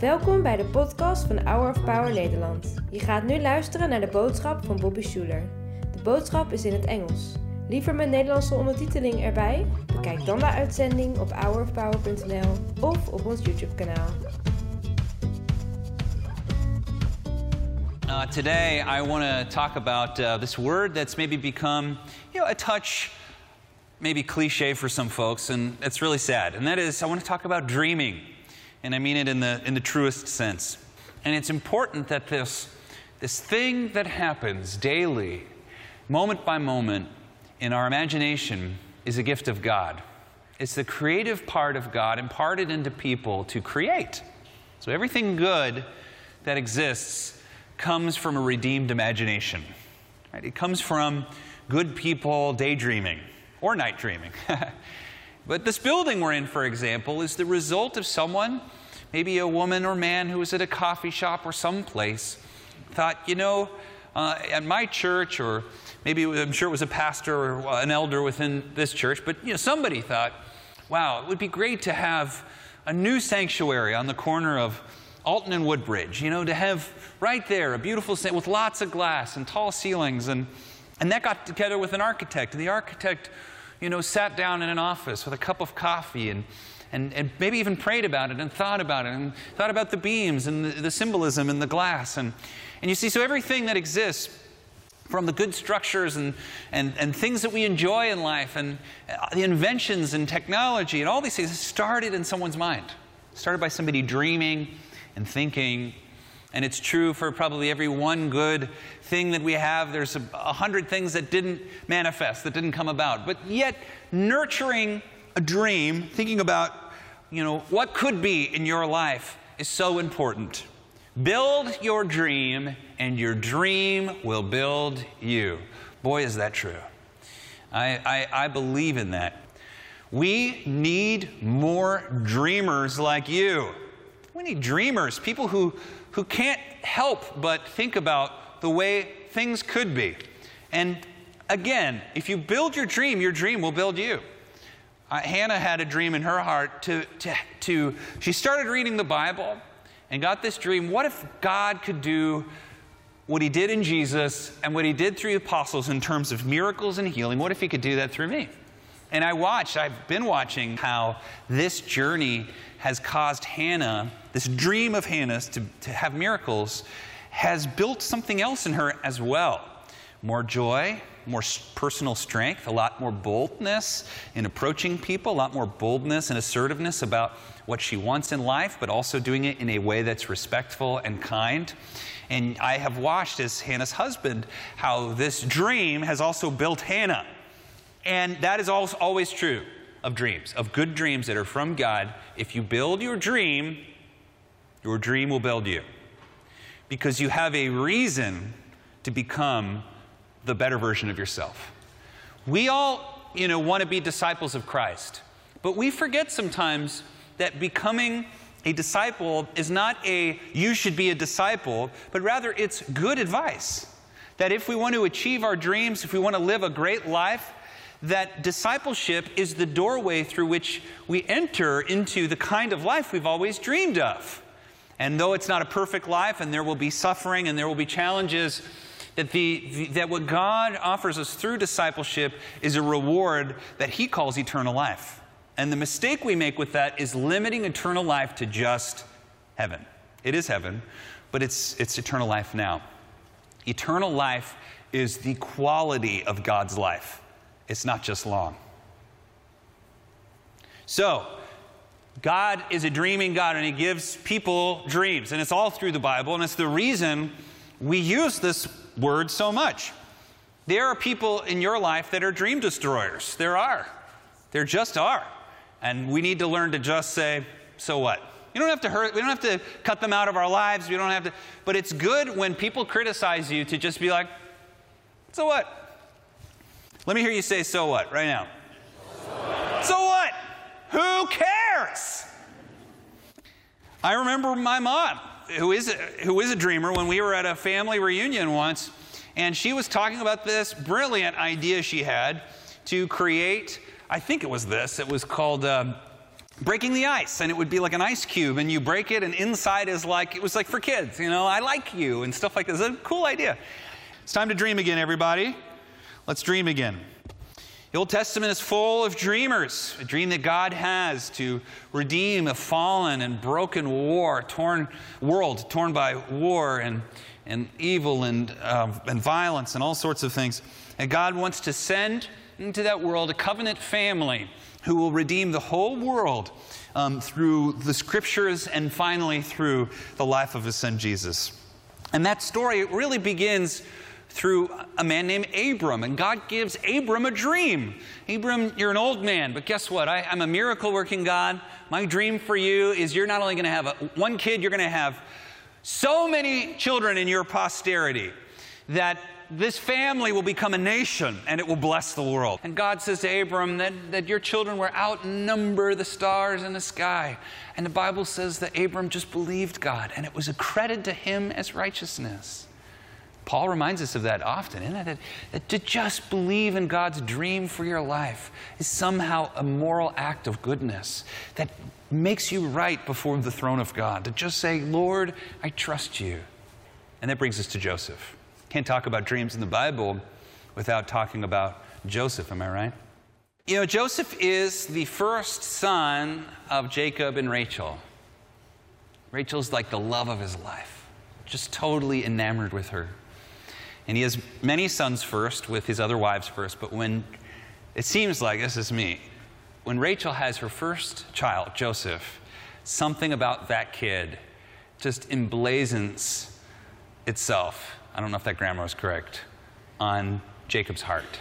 Welkom bij de podcast van Hour of Power Nederland. Je gaat nu luisteren naar de boodschap van Bobby Schuler. De boodschap is in het Engels. Liever met Nederlandse ondertiteling erbij? Bekijk dan de uitzending op hourofpower.nl of op ons YouTube kanaal. Uh, today, I want to talk about uh, this word that's maybe become, you know, a touch maybe cliche for some folks, and it's really sad. And that is, I want to talk about dreaming, and I mean it in the in the truest sense. And it's important that this this thing that happens daily, moment by moment, in our imagination, is a gift of God. It's the creative part of God imparted into people to create. So everything good that exists comes from a redeemed imagination. Right? It comes from good people daydreaming or night dreaming. but this building we're in, for example, is the result of someone, maybe a woman or man who was at a coffee shop or someplace, thought, you know, uh, at my church, or maybe I'm sure it was a pastor or an elder within this church, but you know, somebody thought, wow, it would be great to have a new sanctuary on the corner of Alton and Woodbridge, you know, to have right there a beautiful with lots of glass and tall ceilings. And, and that got together with an architect. And the architect, you know, sat down in an office with a cup of coffee and, and, and maybe even prayed about it and thought about it and thought about the beams and the, the symbolism and the glass. And, and you see, so everything that exists from the good structures and, and, and things that we enjoy in life and uh, the inventions and technology and all these things started in someone's mind. Started by somebody dreaming and thinking. And it's true for probably every one good thing that we have. There's a, a hundred things that didn't manifest, that didn't come about. But yet, nurturing a dream, thinking about, you know, what could be in your life is so important. Build your dream, and your dream will build you. Boy, is that true. I, I, I believe in that. We need more dreamers like you. We need dreamers, people who, who can't help but think about the way things could be. And again, if you build your dream, your dream will build you. Uh, Hannah had a dream in her heart to, to, to, she started reading the Bible and got this dream what if God could do what he did in Jesus and what he did through the apostles in terms of miracles and healing? What if he could do that through me? And I watched, I've been watching how this journey has caused Hannah, this dream of Hannah's to, to have miracles, has built something else in her as well. More joy, more personal strength, a lot more boldness in approaching people, a lot more boldness and assertiveness about what she wants in life, but also doing it in a way that's respectful and kind. And I have watched as Hannah's husband how this dream has also built Hannah. And that is always true of dreams, of good dreams that are from God. If you build your dream, your dream will build you. Because you have a reason to become the better version of yourself. We all, you know, want to be disciples of Christ, but we forget sometimes that becoming a disciple is not a you should be a disciple, but rather it's good advice. That if we want to achieve our dreams, if we want to live a great life, that discipleship is the doorway through which we enter into the kind of life we've always dreamed of. And though it's not a perfect life and there will be suffering and there will be challenges, that, the, the, that what God offers us through discipleship is a reward that He calls eternal life. And the mistake we make with that is limiting eternal life to just heaven. It is heaven, but it's, it's eternal life now. Eternal life is the quality of God's life. It's not just long. So, God is a dreaming God and He gives people dreams. And it's all through the Bible, and it's the reason we use this word so much. There are people in your life that are dream destroyers. There are. There just are. And we need to learn to just say, so what? You don't have to hurt, we don't have to cut them out of our lives. We don't have to, but it's good when people criticize you to just be like, so what? Let me hear you say, so what, right now. So what? So what? Who cares? I remember my mom, who is, a, who is a dreamer, when we were at a family reunion once, and she was talking about this brilliant idea she had to create, I think it was this, it was called uh, breaking the ice, and it would be like an ice cube, and you break it, and inside is like, it was like for kids, you know, I like you, and stuff like this. It's a cool idea. It's time to dream again, everybody. Let's dream again. The Old Testament is full of dreamers, a dream that God has to redeem a fallen and broken war, torn world, torn by war and, and evil and, uh, and violence and all sorts of things. And God wants to send into that world a covenant family who will redeem the whole world um, through the scriptures and finally through the life of his son Jesus. And that story really begins through a man named Abram. And God gives Abram a dream. Abram, you're an old man, but guess what? I, am a miracle working God. My dream for you is you're not only going to have a, one kid, you're going to have so many children in your posterity that this family will become a nation and it will bless the world. And God says to Abram that, that your children will outnumber the stars in the sky. And the Bible says that Abram just believed God and it was accredited to him as righteousness. Paul reminds us of that often, isn't it? That, to just believe in God's dream for your life is somehow a moral act of goodness that makes you right before the throne of God. To just say, Lord, I trust you. And that brings us to Joseph. Can't talk about dreams in the Bible without talking about Joseph, am I right? You know, Joseph is the first son of Jacob and Rachel. Rachel's like the love of his life, just totally enamored with her. And he has many sons first, with his other wives first. But when it seems like, this is me, when Rachel has her first child, Joseph, something about that kid just emblazons itself. I don't know if that grammar is correct, on Jacob's heart.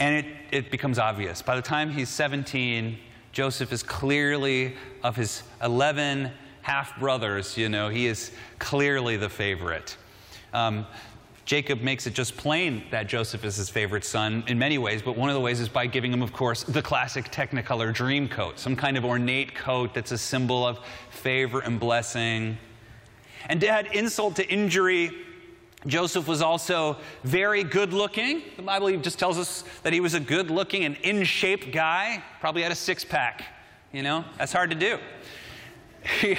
And it, it becomes obvious. By the time he's 17, Joseph is clearly, of his 11 half brothers, you know, he is clearly the favorite. Um, Jacob makes it just plain that Joseph is his favorite son in many ways, but one of the ways is by giving him, of course, the classic Technicolor dream coat, some kind of ornate coat that's a symbol of favor and blessing. And to add insult to injury, Joseph was also very good looking. The Bible just tells us that he was a good looking and in shape guy, probably had a six pack. You know, that's hard to do.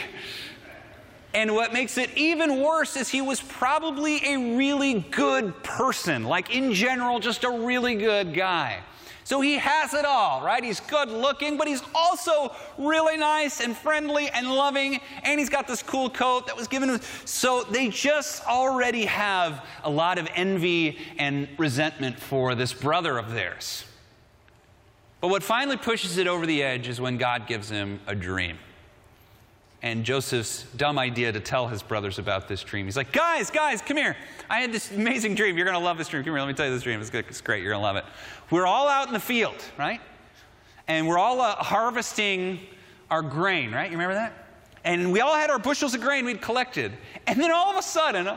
And what makes it even worse is he was probably a really good person, like in general, just a really good guy. So he has it all, right? He's good looking, but he's also really nice and friendly and loving, and he's got this cool coat that was given him. So they just already have a lot of envy and resentment for this brother of theirs. But what finally pushes it over the edge is when God gives him a dream and Joseph's dumb idea to tell his brothers about this dream. He's like, guys, guys, come here. I had this amazing dream. You're going to love this dream. Come here, let me tell you this dream. It's, it's great. You're going to love it. We're all out in the field, right? And we're all uh, harvesting our grain, right? You remember that? And we all had our bushels of grain we'd collected. And then all of a sudden,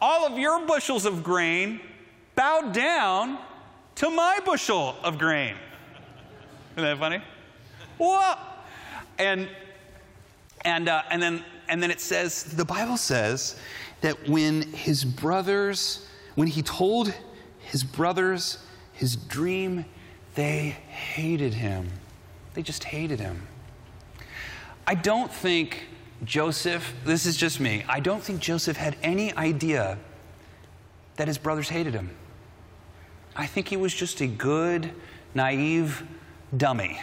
all of your bushels of grain bowed down to my bushel of grain. Isn't that funny? What? And and, uh, and, then, and then it says, the Bible says that when his brothers, when he told his brothers his dream, they hated him. They just hated him. I don't think Joseph, this is just me, I don't think Joseph had any idea that his brothers hated him. I think he was just a good, naive dummy.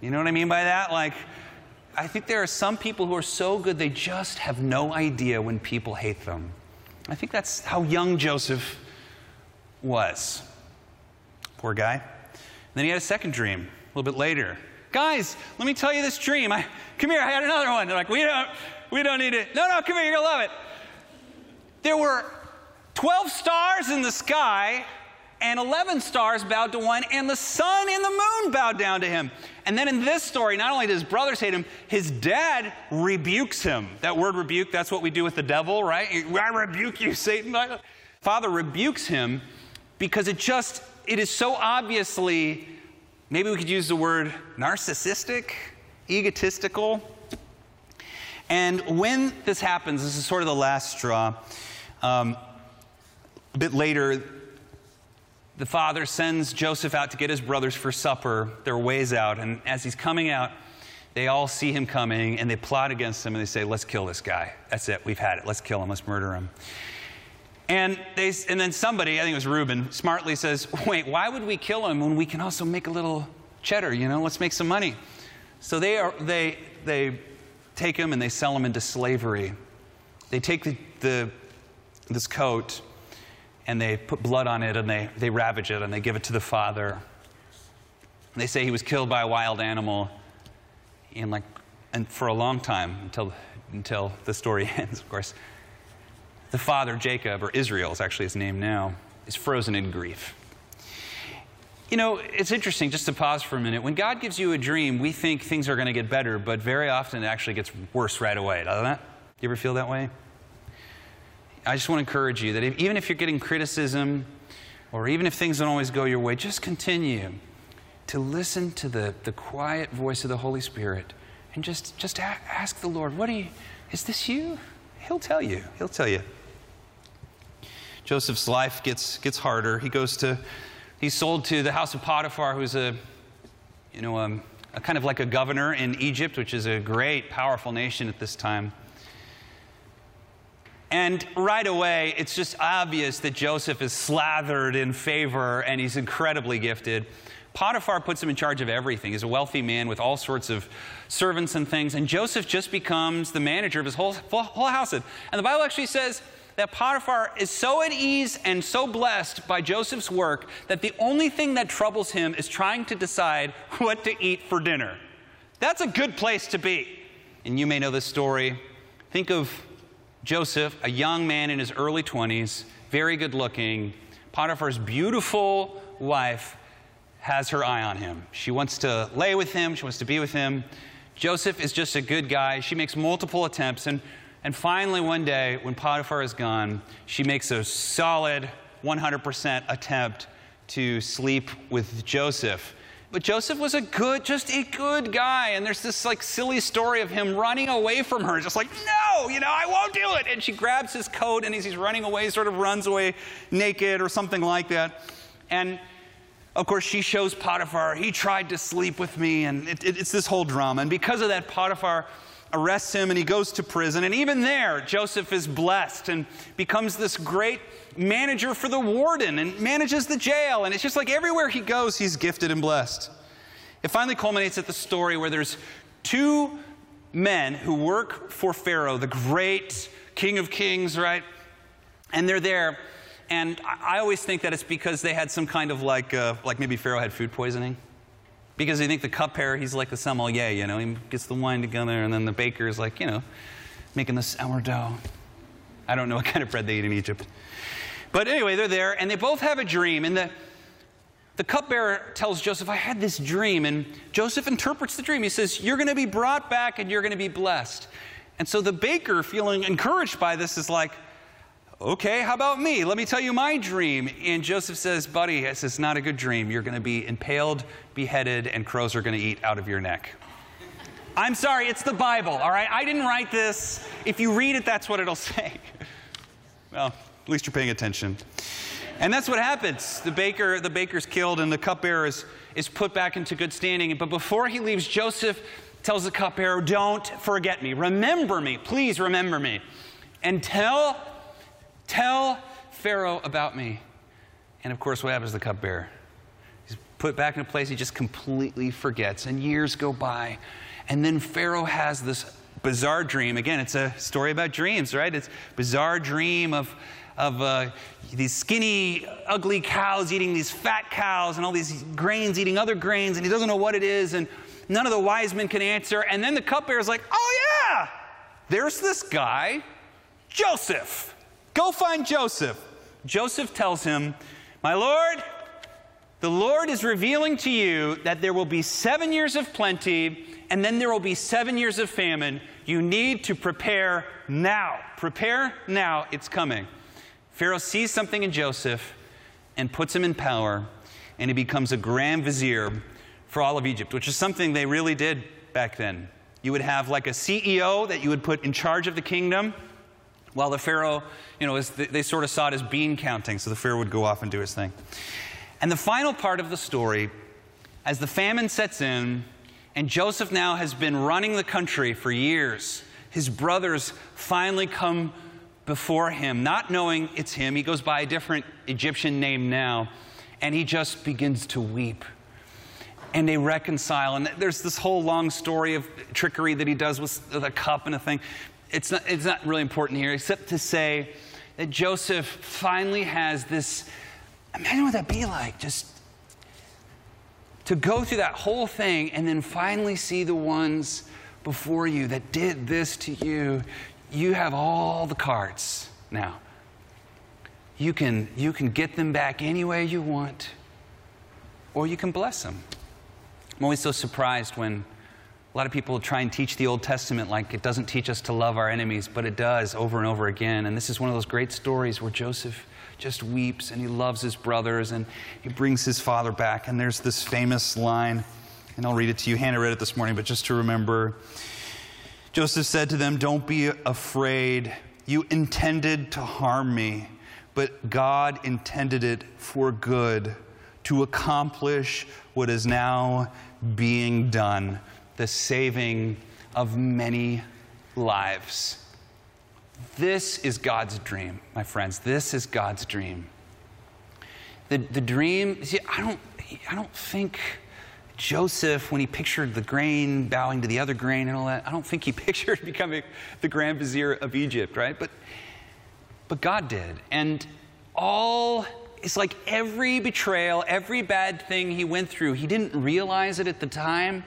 You know what I mean by that? Like, I think there are some people who are so good they just have no idea when people hate them. I think that's how young Joseph was. Poor guy. And then he had a second dream a little bit later. Guys, let me tell you this dream. I, come here, I had another one. They're like, we don't, we don't need it. No, no, come here, you're gonna love it. There were 12 stars in the sky and 11 stars bowed to one, and the sun and the moon bowed down to him. And then in this story, not only does his brothers hate him, his dad rebukes him. That word rebuke, that's what we do with the devil, right? I rebuke you, Satan. Father rebukes him because it just, it is so obviously, maybe we could use the word narcissistic, egotistical. And when this happens, this is sort of the last straw. Um, a bit later, the father sends Joseph out to get his brothers for supper. They're ways out. And as he's coming out, they all see him coming and they plot against him and they say, Let's kill this guy. That's it. We've had it. Let's kill him. Let's murder him. And, they, and then somebody, I think it was Reuben, smartly says, Wait, why would we kill him when we can also make a little cheddar? You know, let's make some money. So they, are, they, they take him and they sell him into slavery. They take the, the, this coat and they put blood on it and they, they ravage it and they give it to the father. And they say he was killed by a wild animal and like and for a long time until until the story ends, of course. The father, Jacob, or Israel is actually his name now, is frozen in grief. You know, it's interesting just to pause for a minute. When God gives you a dream, we think things are going to get better, but very often it actually gets worse right away, doesn't it? You ever feel that way? I just want to encourage you that if, even if you're getting criticism or even if things don't always go your way, just continue to listen to the, the quiet voice of the Holy Spirit and just, just ask the Lord, what do you, is this you? He'll tell you. He'll tell you. Joseph's life gets, gets harder. He goes to, he's sold to the house of Potiphar, who's a, you know, um, a kind of like a governor in Egypt, which is a great, powerful nation at this time. And right away, it's just obvious that Joseph is slathered in favor and he's incredibly gifted. Potiphar puts him in charge of everything. He's a wealthy man with all sorts of servants and things. And Joseph just becomes the manager of his whole, whole house. And the Bible actually says that Potiphar is so at ease and so blessed by Joseph's work that the only thing that troubles him is trying to decide what to eat for dinner. That's a good place to be. And you may know this story. Think of Joseph, a young man in his early 20s, very good looking. Potiphar's beautiful wife has her eye on him. She wants to lay with him, she wants to be with him. Joseph is just a good guy. She makes multiple attempts. And, and finally, one day, when Potiphar is gone, she makes a solid 100% attempt to sleep with Joseph. But Joseph was a good, just a good guy. And there's this like silly story of him running away from her, just like, no, you know, I won't do it. And she grabs his coat and as he's running away, sort of runs away naked or something like that. And of course, she shows Potiphar, he tried to sleep with me, and it, it, it's this whole drama. And because of that, Potiphar arrests him and he goes to prison. And even there, Joseph is blessed and becomes this great manager for the warden and manages the jail. And it's just like everywhere he goes, he's gifted and blessed. It finally culminates at the story where there's two men who work for Pharaoh, the great king of kings, right? And they're there and I always think that it's because they had some kind of like, uh, like maybe Pharaoh had food poisoning. Because you think the cupbearer, he's like the sommelier, you know, he gets the wine together, and then the baker is like, you know, making the sourdough. I don't know what kind of bread they eat in Egypt. But anyway, they're there, and they both have a dream. And the, the cupbearer tells Joseph, I had this dream. And Joseph interprets the dream. He says, You're going to be brought back and you're going to be blessed. And so the baker, feeling encouraged by this, is like, Okay, how about me? Let me tell you my dream. And Joseph says, Buddy, this is not a good dream. You're going to be impaled, beheaded, and crows are going to eat out of your neck. I'm sorry, it's the Bible, all right? I didn't write this. If you read it, that's what it'll say. well, at least you're paying attention. And that's what happens. The baker, the baker's killed, and the cupbearer is, is put back into good standing. But before he leaves, Joseph tells the cupbearer, Don't forget me. Remember me. Please remember me. And tell Tell Pharaoh about me. And of course, what happens to the cupbearer? He's put back in a place he just completely forgets. And years go by. And then Pharaoh has this bizarre dream. Again, it's a story about dreams, right? It's bizarre dream of, of uh, these skinny, ugly cows eating these fat cows and all these grains eating other grains, and he doesn't know what it is, and none of the wise men can answer. And then the cupbearer's like, oh, yeah, there's this guy, Joseph. Go find Joseph. Joseph tells him, My Lord, the Lord is revealing to you that there will be seven years of plenty and then there will be seven years of famine. You need to prepare now. Prepare now, it's coming. Pharaoh sees something in Joseph and puts him in power, and he becomes a grand vizier for all of Egypt, which is something they really did back then. You would have like a CEO that you would put in charge of the kingdom while the Pharaoh, you know, they sort of saw it as bean counting, so the Pharaoh would go off and do his thing. And the final part of the story, as the famine sets in, and Joseph now has been running the country for years, his brothers finally come before him, not knowing it's him. He goes by a different Egyptian name now, and he just begins to weep. And they reconcile. And there's this whole long story of trickery that he does with a cup and a thing. It's not, it's not really important here, except to say that Joseph finally has this imagine what that'd be like just to go through that whole thing and then finally see the ones before you that did this to you you have all the cards now. You can, you can get them back any way you want, or you can bless them. I'm always so surprised when a lot of people try and teach the Old Testament like it doesn't teach us to love our enemies, but it does over and over again. And this is one of those great stories where Joseph just weeps and he loves his brothers and he brings his father back. And there's this famous line, and I'll read it to you. Hannah read it this morning, but just to remember Joseph said to them, Don't be afraid. You intended to harm me, but God intended it for good to accomplish what is now being done the saving of many lives. This is God's dream, my friends. This is God's dream. The, the dream, see, I don't, I don't think Joseph, when he pictured the grain bowing to the other grain and all that, I don't think he pictured becoming the grand vizier of Egypt, right? But, but God did. And all, it's like every betrayal, every bad thing he went through, he didn't realize it at the time,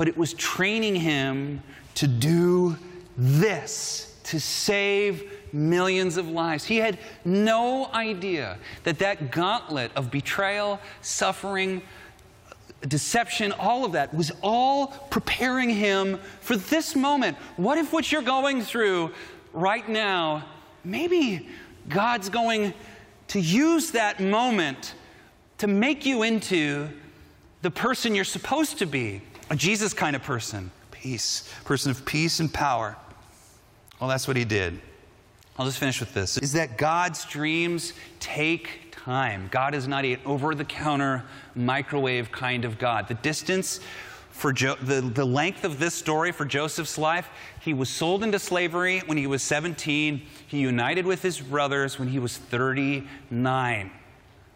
but it was training him to do this, to save millions of lives. He had no idea that that gauntlet of betrayal, suffering, deception, all of that was all preparing him for this moment. What if what you're going through right now, maybe God's going to use that moment to make you into the person you're supposed to be a Jesus kind of person, peace, person of peace and power. Well, that's what he did. I'll just finish with this is that God's dreams take time. God is not an over the counter microwave kind of God. The distance for jo- the, the length of this story for Joseph's life, he was sold into slavery when he was 17. He united with his brothers when he was 39.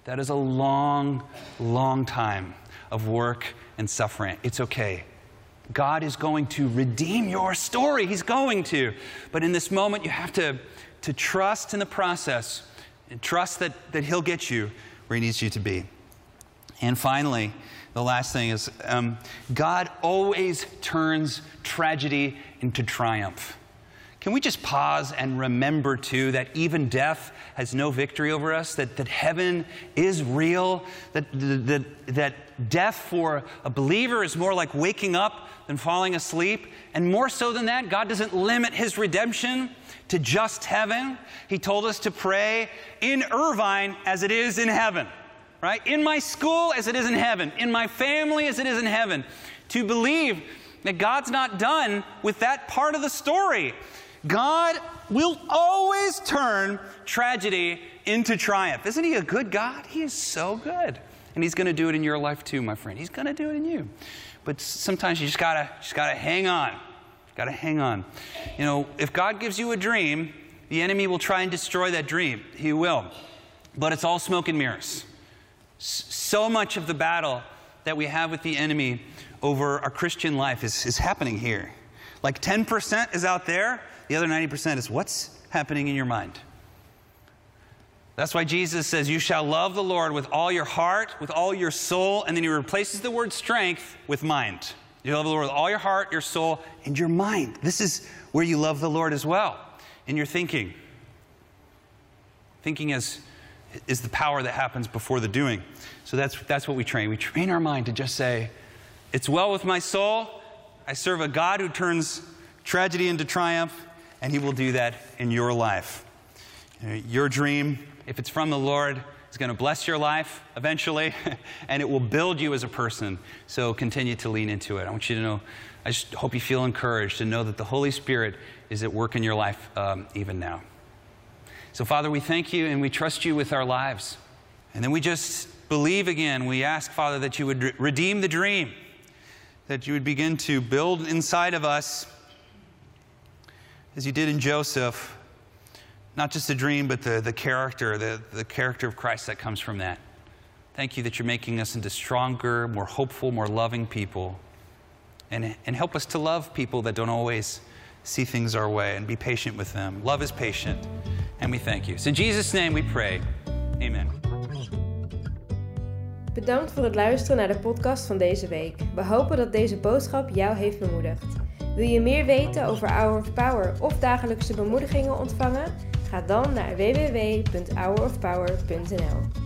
That is a long, long time of work and suffering. It's okay. God is going to redeem your story. He's going to. But in this moment, you have to, to trust in the process and trust that, that He'll get you where He needs you to be. And finally, the last thing is um, God always turns tragedy into triumph. Can we just pause and remember, too, that even death has no victory over us, that, that heaven is real, that, that, that death for a believer is more like waking up than falling asleep. And more so than that, God doesn't limit his redemption to just heaven. He told us to pray in Irvine as it is in heaven, right? In my school as it is in heaven, in my family as it is in heaven. To believe that God's not done with that part of the story. God will always turn tragedy into triumph. Isn't He a good God? He is so good. And He's going to do it in your life too, my friend. He's going to do it in you. But sometimes you just got to just got to hang on. Got to hang on. You know, if God gives you a dream, the enemy will try and destroy that dream. He will. But it's all smoke and mirrors. So much of the battle that we have with the enemy over our Christian life is, is happening here. Like 10% is out there, the other 90% is what's happening in your mind. That's why Jesus says, You shall love the Lord with all your heart, with all your soul, and then he replaces the word strength with mind. You love the Lord with all your heart, your soul, and your mind. This is where you love the Lord as well, in your thinking. Thinking is, is the power that happens before the doing. So that's, that's what we train. We train our mind to just say, It's well with my soul. I serve a God who turns tragedy into triumph, and he will do that in your life. Your dream, if it's from the Lord, it's going to bless your life eventually, and it will build you as a person. So continue to lean into it. I want you to know, I just hope you feel encouraged to know that the Holy Spirit is at work in your life um, even now. So, Father, we thank you and we trust you with our lives. And then we just believe again. We ask, Father, that you would re- redeem the dream, that you would begin to build inside of us, as you did in Joseph, not just a dream, but the, the character, the, the character of Christ that comes from that. Thank you that you're making us into stronger, more hopeful, more loving people. And, and help us to love people that don't always see things our way and be patient with them. Love is patient, and we thank you. So in Jesus' name we pray. Amen. Bedankt voor het luisteren naar de podcast van deze week. We hopen dat deze boodschap jou heeft bemoedigd. Wil je meer weten over Hour of Power of dagelijkse bemoedigingen ontvangen? Ga dan naar www.hourofpower.nl.